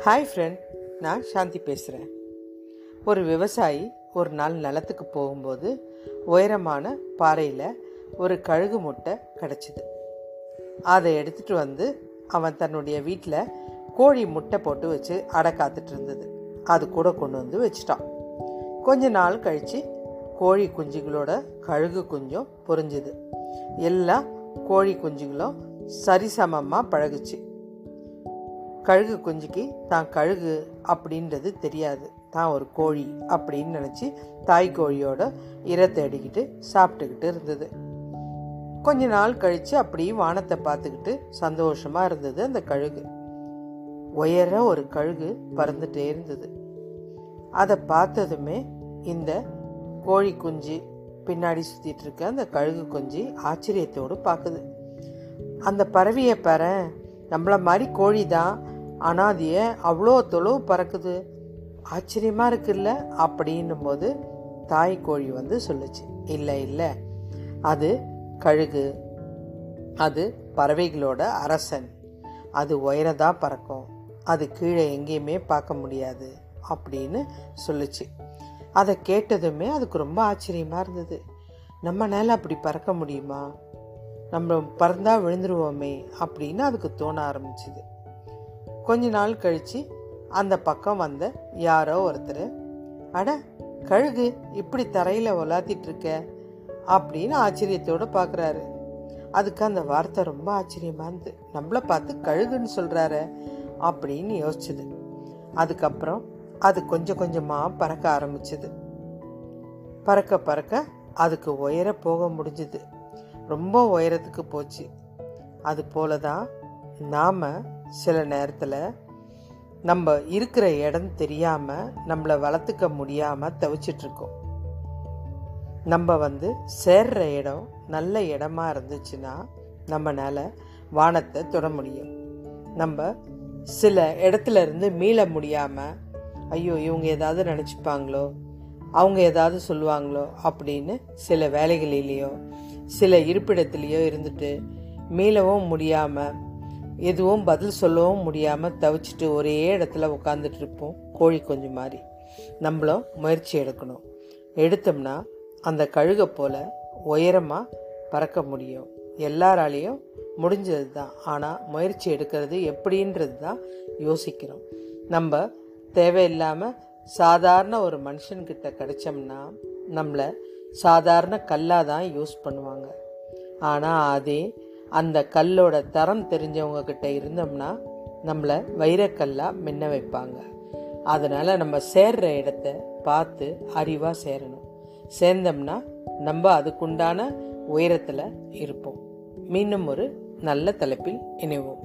Hi friend நான் சாந்தி பேசுகிறேன் ஒரு விவசாயி ஒரு நாள் நிலத்துக்கு போகும்போது உயரமான பாறையில் ஒரு கழுகு முட்டை கிடச்சிது. அதை எடுத்துகிட்டு வந்து அவன் தன்னுடைய வீட்டில் கோழி முட்டை போட்டு வச்சு அடை காத்துட்டு இருந்தது. அது கூட கொண்டு வந்து வச்சிட்டான். கொஞ்ச நாள் கழித்து கோழி குஞ்சுகளோட கழுகு குஞ்சும் பொரிஞ்சுது. எல்லா கோழி குஞ்சுகளும் சரிசமமாக பழகுச்சு. கழுகு குஞ்சுக்கு தான் கழுகு அப்படின்றது தெரியாது. தான் ஒரு கோழி அப்படின்னு நினச்சி தாய் கோழியோட இரத்தை அடிக்கிட்டு சாப்பிட்டுக்கிட்டு இருந்தது. கொஞ்ச நாள் கழித்து அப்படியே வானத்தை பார்த்துக்கிட்டு சந்தோஷமாக இருந்தது அந்த கழுகு. உயர ஒரு கழுகு பறந்துட்டே இருந்தது. அதை பார்த்ததுமே இந்த கோழி குஞ்சு பின்னாடி சுற்றிட்டு இருக்க அந்த கழுகு குஞ்சு ஆச்சரியத்தோடு பார்க்குது. அந்த பறவையை பெற நம்மள மாதிரி கோழி தான் ஆனால் அது ஏன் அவ்வளோ தொழு பறக்குது? ஆச்சரியமாக இருக்குல்ல? அப்படின்னும் போது தாய் கோழி வந்து சொல்லுச்சு இல்லை இல்லை. அது கழுகு அது பறவைகளோட அரசன். அது உயரதாக பறக்கும். அது கீழே எங்கேயுமே பார்க்க முடியாது. அப்படின்னு சொல்லுச்சு. அதை கேட்டதுமே அதுக்கு ரொம்ப ஆச்சரியமாக இருந்தது. நம்மனால அப்படி பறக்க முடியுமா? நம்ம பறந்தால் விழுந்துருவோமே அப்படின்னு அதுக்கு தோண ஆரம்பிச்சுது. கொஞ்ச நாள் கழித்து அந்த பக்கம் வந்த யாரோ ஒருத்தர் அட கழுகு இப்படி தரையில் உலாத்திட்டு இருக்க? அப்படின்னு ஆச்சரியத்தோடு பார்க்குறாரு அதுக்கு அந்த வார்த்தை ரொம்ப ஆச்சரியமாக இருந்தது நம்மளை பார்த்து கழுகுன்னு சொல்கிறாரு அப்படின்னு யோசிச்சுது. அதுக்கப்புறம் அது கொஞ்சம் கொஞ்சமாக பறக்க ஆரம்பிச்சுது. பறக்க பறக்க அதுக்கு உயர போக முடிஞ்சுது. ரொம்ப உயரத்துக்கு போச்சு. அது போல தான் நாம் சில நேரத்தில் நம்ம இருக்கிற இடம் தெரியாமல் நம்மளை வளர்த்துக்க முடியாமல் தவிச்சிட்ருக்கோம் நம்ம வந்து சேர்ற இடம் நல்ல இடமா இருந்துச்சுன்னா நம்மளால் வானத்தை தொட முடியும். நம்ம சில இடத்துல இருந்து மீள முடியாமல் ஐயோ இவங்க ஏதாவது நினச்சிப்பாங்களோ? அவங்க ஏதாவது சொல்லுவாங்களோ? அப்படின்னு சில வேலைகளிலேயோ சில இருப்பிடத்துலேயோ இருந்துட்டு மீளவும் முடியாமல் எதுவும் பதில் சொல்லவும் முடியாமல் தவிச்சிட்டு ஒரே இடத்துல உட்காந்துட்டு இருப்போம் கோழி கொஞ்சம் மாதிரி. நம்மளும் முயற்சி எடுக்கணும். எடுத்தோம்னா அந்த கழுகை போல் உயரமாக பறக்க முடியும். எல்லாராலேயும் முடிஞ்சது தான் ஆனால் முயற்சி எடுக்கிறது எப்படின்றது தான் யோசிக்கிறோம். நம்ம தேவையில்லாமல் சாதாரண ஒரு மனுஷன்கிட்ட கிடைச்சோம்னா நம்மளை சாதாரண கல்லாக தான் யூஸ் பண்ணுவாங்க. ஆனால் அதே அந்த கல்லோட தரம் தெரிஞ்சவங்க கிட்ட இருந்தோம்னா நம்மளை வைரக்கல்லாக மின்ன வைப்பாங்க. அதனால் நம்ம சேர்ற இடத்த பார்த்து அறிவாக சேரணும். சேர்ந்தோம்னா நம்ம அதுக்குண்டான உயரத்தில் இருப்போம். மீண்டும் ஒரு நல்ல தலைப்பில் இணைவோம்.